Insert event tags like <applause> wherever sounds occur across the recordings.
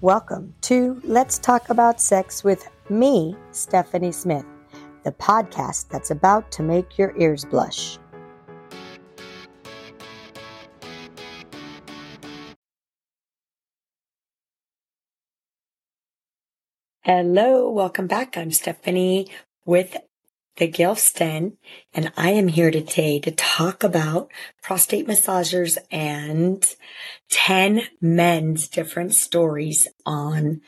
Welcome to Let's Talk About Sex with me, Stephanie Smith, the podcast that's about to make your ears blush. Hello, welcome back. I'm Stephanie with the Gilfs Den, and I am here today to talk about prostate massagers and 10 men's different stories on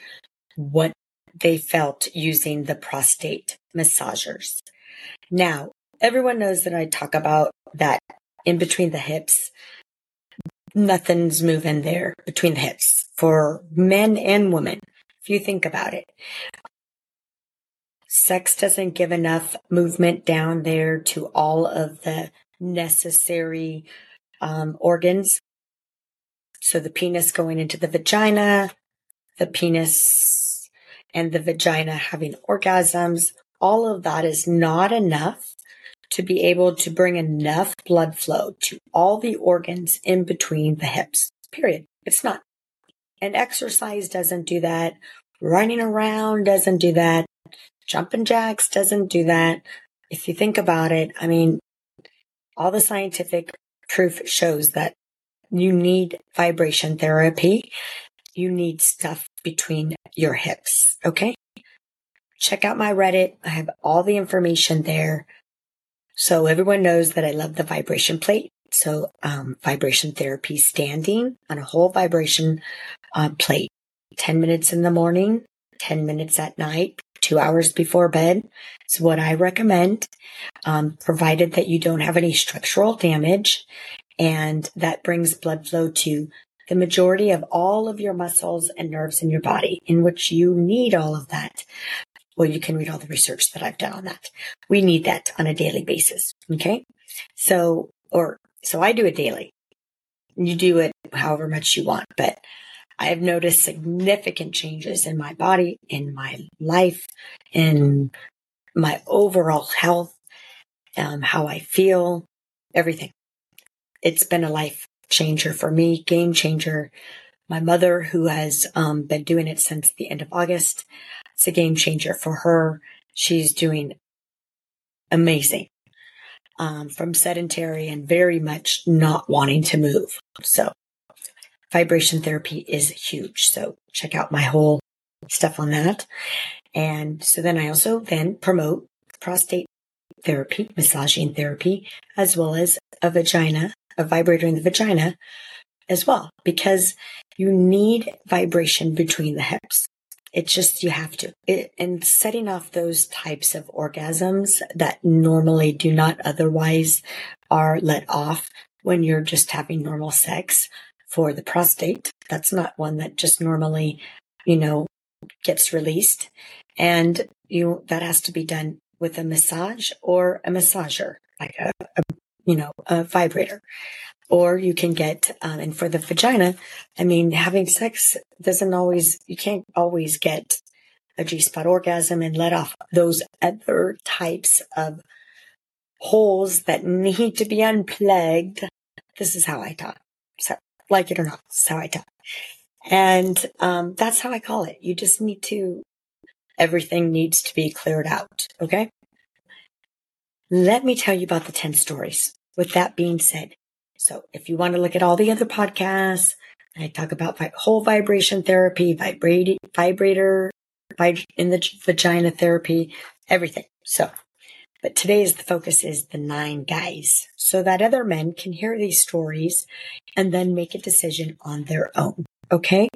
what they felt using the prostate massagers. Now, everyone knows that I talk about that in between the hips, nothing's moving there between the hips for men and women. If you think about it, sex doesn't give enough movement down there to all of the necessary um, organs. So the penis going into the vagina, the penis and the vagina having orgasms, all of that is not enough to be able to bring enough blood flow to all the organs in between the hips. Period. It's not. And exercise doesn't do that. Running around doesn't do that. Jumping jacks doesn't do that. If you think about it, I mean, all the scientific proof shows that you need vibration therapy. You need stuff between your hips. Okay. Check out my Reddit. I have all the information there. So everyone knows that I love the vibration plate. So, um, vibration therapy standing on a whole vibration uh, plate, 10 minutes in the morning, 10 minutes at night, two hours before bed is what I recommend, um, provided that you don't have any structural damage. And that brings blood flow to the majority of all of your muscles and nerves in your body, in which you need all of that. Well, you can read all the research that I've done on that. We need that on a daily basis. Okay. So, or, so I do it daily. You do it however much you want, but I have noticed significant changes in my body, in my life, in my overall health, um, how I feel, everything. It's been a life changer for me, game changer. My mother, who has um, been doing it since the end of August, it's a game changer for her. She's doing amazing um, from sedentary and very much not wanting to move. So vibration therapy is huge. So check out my whole stuff on that. And so then I also then promote prostate therapy, massaging therapy, as well as a vagina, a vibrator in the vagina as well, because you need vibration between the hips. It's just, you have to. It, and setting off those types of orgasms that normally do not otherwise are let off when you're just having normal sex for the prostate. That's not one that just normally, you know, gets released. And you, that has to be done with a massage or a massager, like a, a you know, a vibrator. Or you can get, um, and for the vagina, I mean, having sex doesn't always, you can't always get a G spot orgasm and let off those other types of holes that need to be unplugged. This is how I talk. So like it or not. That's how I talk. And um, that's how I call it. You just need to, everything needs to be cleared out. Okay. Let me tell you about the 10 stories. With that being said, so if you want to look at all the other podcasts, I talk about whole vibration therapy, vibrate, vibrator, vib- in the vagina therapy, everything. So but today's the focus is the nine guys so that other men can hear these stories and then make a decision on their own. Okay.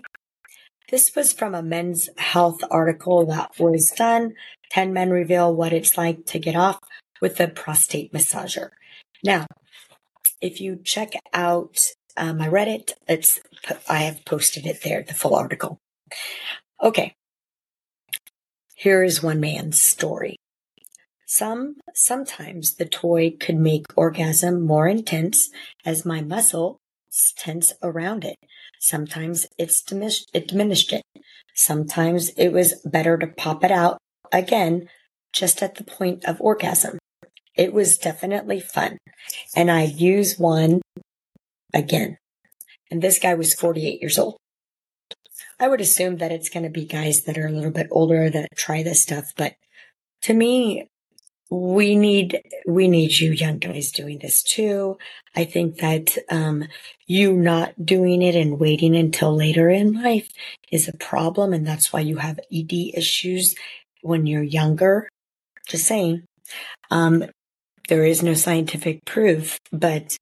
This was from a men's health article that was done. 10 men reveal what it's like to get off with a prostate massager. Now, if you check out um, I read it. It's I have posted it there, the full article. Okay. Here is one man's story. Some sometimes the toy could make orgasm more intense as my muscle tense around it. Sometimes it's diminished, it diminished it. Sometimes it was better to pop it out again just at the point of orgasm. It was definitely fun. And I'd use one again. And this guy was 48 years old. I would assume that it's going to be guys that are a little bit older that try this stuff. But to me, we need we need you young guys doing this too. I think that um, you not doing it and waiting until later in life is a problem, and that's why you have ED issues when you're younger. Just saying. Um, there is no scientific proof, but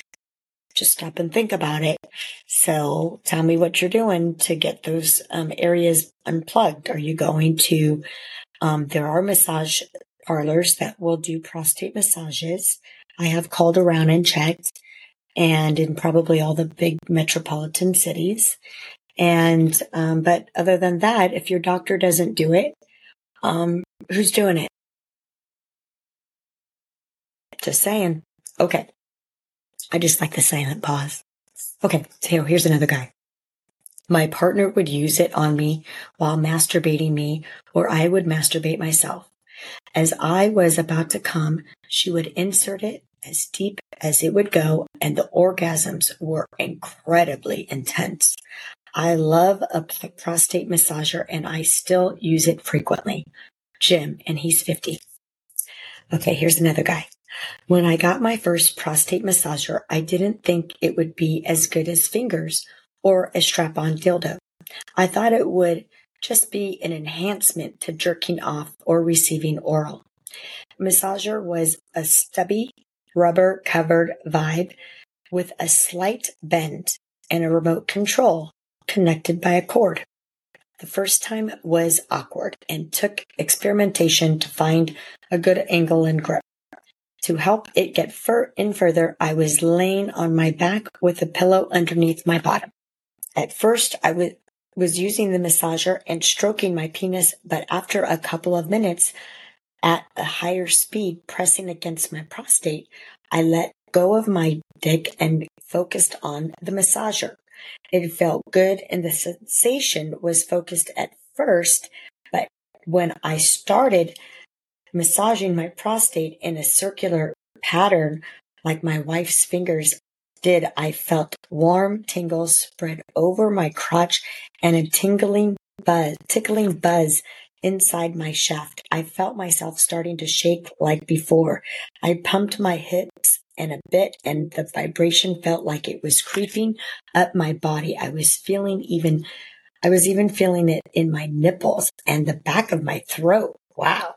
just stop and think about it. So tell me what you're doing to get those um, areas unplugged. Are you going to, um, there are massage parlors that will do prostate massages. I have called around and checked and in probably all the big metropolitan cities. And, um, but other than that, if your doctor doesn't do it, um, who's doing it? Just saying. Okay. I just like the silent pause. Okay. So here's another guy. My partner would use it on me while masturbating me, or I would masturbate myself. As I was about to come, she would insert it as deep as it would go, and the orgasms were incredibly intense. I love a prostate massager and I still use it frequently. Jim, and he's 50. Okay, here's another guy. When I got my first prostate massager, I didn't think it would be as good as fingers or a strap on dildo. I thought it would just be an enhancement to jerking off or receiving oral. Massager was a stubby, rubber covered vibe with a slight bend and a remote control connected by a cord. The first time was awkward and took experimentation to find a good angle and grip. To help it get fur- in further, I was laying on my back with a pillow underneath my bottom. At first, I I w- was using the massager and stroking my penis, but after a couple of minutes, at a higher speed, pressing against my prostate, I let go of my dick and focused on the massager. It felt good and the sensation was focused at first, but when I started massaging my prostate in a circular pattern, like my wife's fingers did, I felt warm tingles spread over my crotch and a tingling buzz, tickling buzz inside my shaft. I felt myself starting to shake like before. I pumped my hips and a bit and the vibration felt like it was creeping up my body. I was feeling even, I was even feeling it in my nipples and the back of my throat. Wow.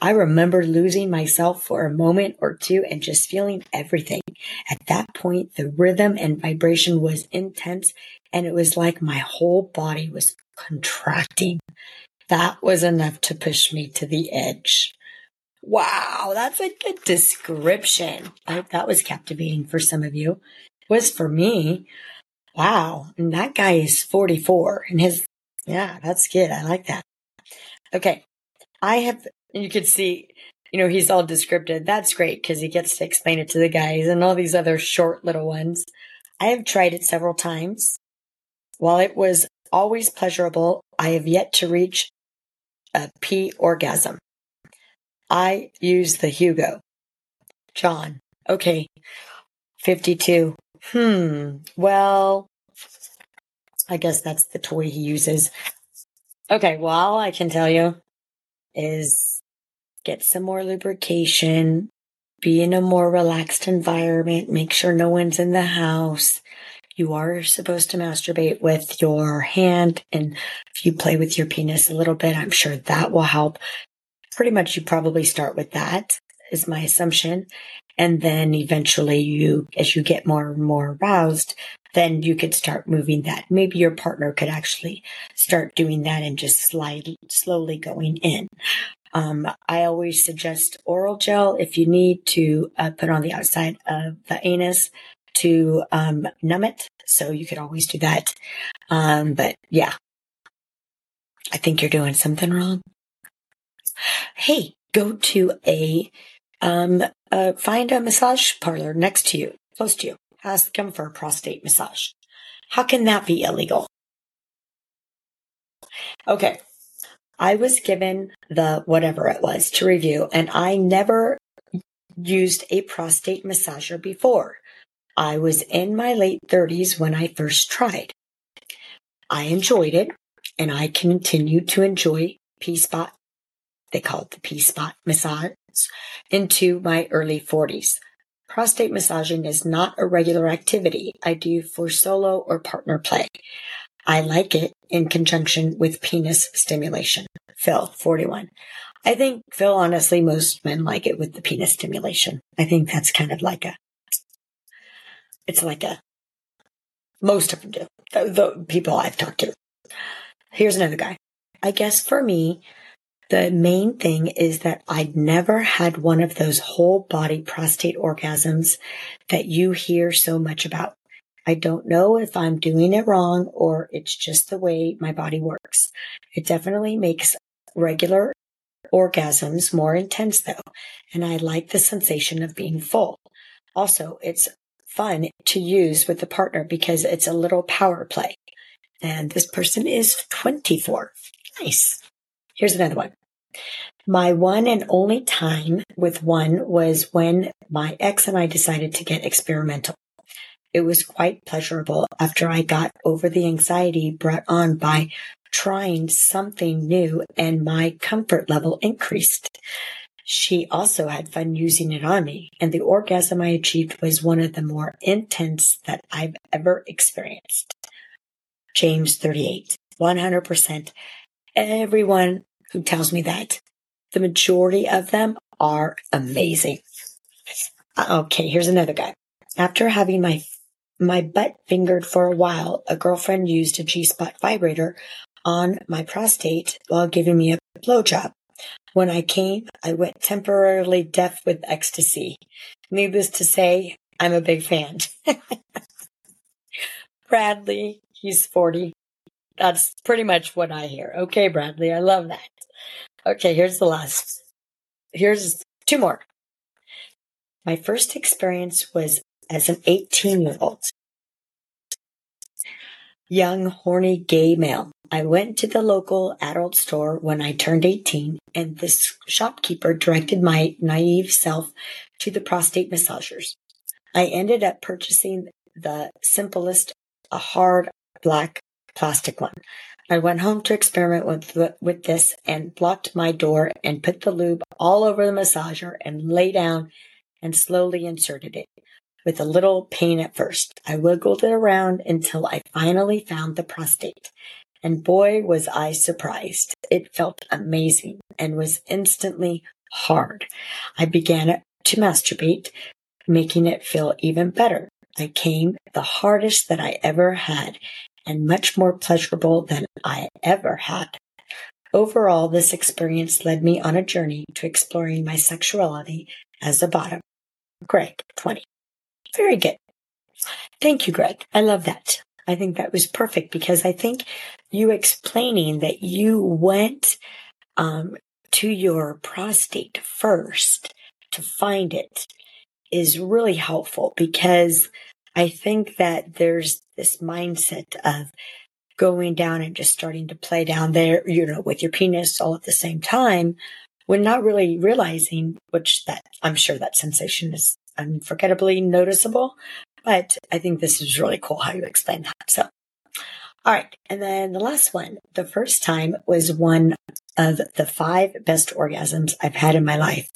I remember losing myself for a moment or two and just feeling everything. At that point, the rhythm and vibration was intense and it was like my whole body was contracting. That was enough to push me to the edge. Wow, that's a good description. I hope that was captivating for some of you. It was for me. Wow. And that guy is 44 and his, yeah, that's good. I like that. Okay. I have, you could see, you know, he's all descriptive. That's great because he gets to explain it to the guys and all these other short little ones. I have tried it several times. While it was always pleasurable, I have yet to reach a P orgasm. I use the Hugo. John. Okay. 52. Hmm. Well, I guess that's the toy he uses. Okay. Well, I can tell you is get some more lubrication, be in a more relaxed environment, make sure no one's in the house. You are supposed to masturbate with your hand. And if you play with your penis a little bit, I'm sure that will help. Pretty much you probably start with that is my assumption. And then eventually you, as you get more and more aroused, then you could start moving that. Maybe your partner could actually start doing that and just slide slowly going in. Um, I always suggest oral gel if you need to uh, put on the outside of the anus to um, numb it. So you could always do that. Um, but yeah, I think you're doing something wrong. Hey, go to a, um, uh, find a massage parlor next to you, close to you. Ask them for a prostate massage. How can that be illegal? Okay. I was given the whatever it was to review and I never used a prostate massager before. I was in my late 30s when I first tried. I enjoyed it and I continued to enjoy P spot. They call it the P spot massage into my early 40s. Prostate massaging is not a regular activity I do for solo or partner play. I like it in conjunction with penis stimulation. Phil, 41. I think, Phil, honestly, most men like it with the penis stimulation. I think that's kind of like a, it's like a, most of them do. The, the people I've talked to. Here's another guy. I guess for me, the main thing is that I'd never had one of those whole body prostate orgasms that you hear so much about. I don't know if I'm doing it wrong or it's just the way my body works. It definitely makes regular orgasms more intense though, and I like the sensation of being full. Also, it's fun to use with the partner because it's a little power play. And this person is 24. Nice. Here's another one. My one and only time with one was when my ex and I decided to get experimental. It was quite pleasurable after I got over the anxiety brought on by trying something new and my comfort level increased. She also had fun using it on me, and the orgasm I achieved was one of the more intense that I've ever experienced. James 38, 100%. Everyone who tells me that, the majority of them are amazing. Okay, here's another guy. After having my my butt fingered for a while, a girlfriend used a G-spot vibrator on my prostate while giving me a blowjob. When I came, I went temporarily deaf with ecstasy. Needless to say, I'm a big fan. <laughs> Bradley, he's 40. That's pretty much what I hear. Okay, Bradley, I love that. Okay, here's the last. Here's two more. My first experience was as an 18 year old. Young, horny, gay male. I went to the local adult store when I turned 18 and this shopkeeper directed my naive self to the prostate massagers. I ended up purchasing the simplest, a hard black plastic one. I went home to experiment with, with this and blocked my door and put the lube all over the massager and lay down and slowly inserted it with a little pain at first. I wiggled it around until I finally found the prostate. And boy, was I surprised. It felt amazing and was instantly hard. I began to masturbate, making it feel even better. I came the hardest that I ever had and much more pleasurable than I ever had. Overall, this experience led me on a journey to exploring my sexuality as a bottom. Greg, 20. Very good. Thank you, Greg. I love that. I think that was perfect because I think you explaining that you went um, to your prostate first to find it is really helpful because I think that there's this mindset of going down and just starting to play down there, you know, with your penis all at the same time when not really realizing, which that I'm sure that sensation is unforgettably noticeable. But I think this is really cool how you explain that. So, all right. And then the last one, the first time was one of the five best orgasms I've had in my life.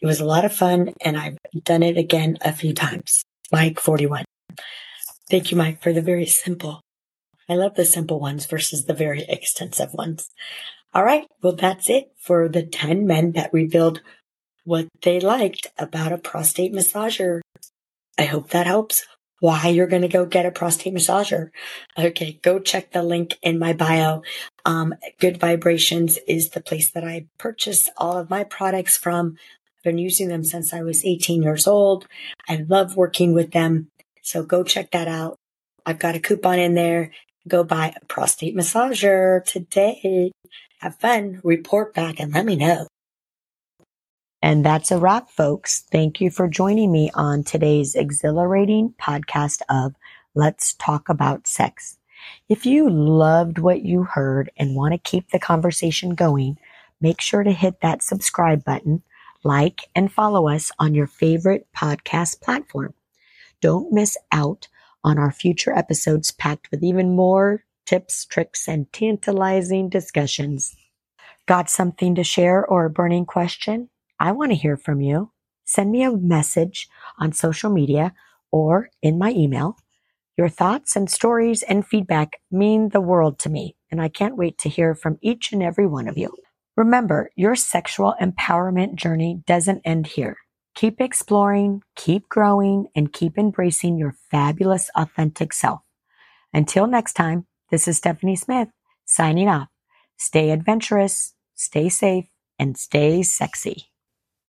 It was a lot of fun and I've done it again a few times. Mike 41. Thank you, Mike, for the very simple. I love the simple ones versus the very extensive ones. All right. Well, that's it for the 10 men that revealed what they liked about a prostate massager. I hope that helps. Why you're going to go get a prostate massager. Okay. Go check the link in my bio. Um, Good Vibrations is the place that I purchase all of my products from. I've been using them since I was 18 years old. I love working with them. So go check that out. I've got a coupon in there. Go buy a prostate massager today. Have fun, report back and let me know. And that's a wrap, folks. Thank you for joining me on today's exhilarating podcast of Let's Talk About Sex. If you loved what you heard and want to keep the conversation going, make sure to hit that subscribe button, like, and follow us on your favorite podcast platform. Don't miss out on our future episodes packed with even more tips, tricks, and tantalizing discussions. Got something to share or a burning question? I want to hear from you. Send me a message on social media or in my email. Your thoughts and stories and feedback mean the world to me, and I can't wait to hear from each and every one of you. Remember, your sexual empowerment journey doesn't end here. Keep exploring, keep growing, and keep embracing your fabulous, authentic self. Until next time, this is Stephanie Smith signing off. Stay adventurous, stay safe, and stay sexy.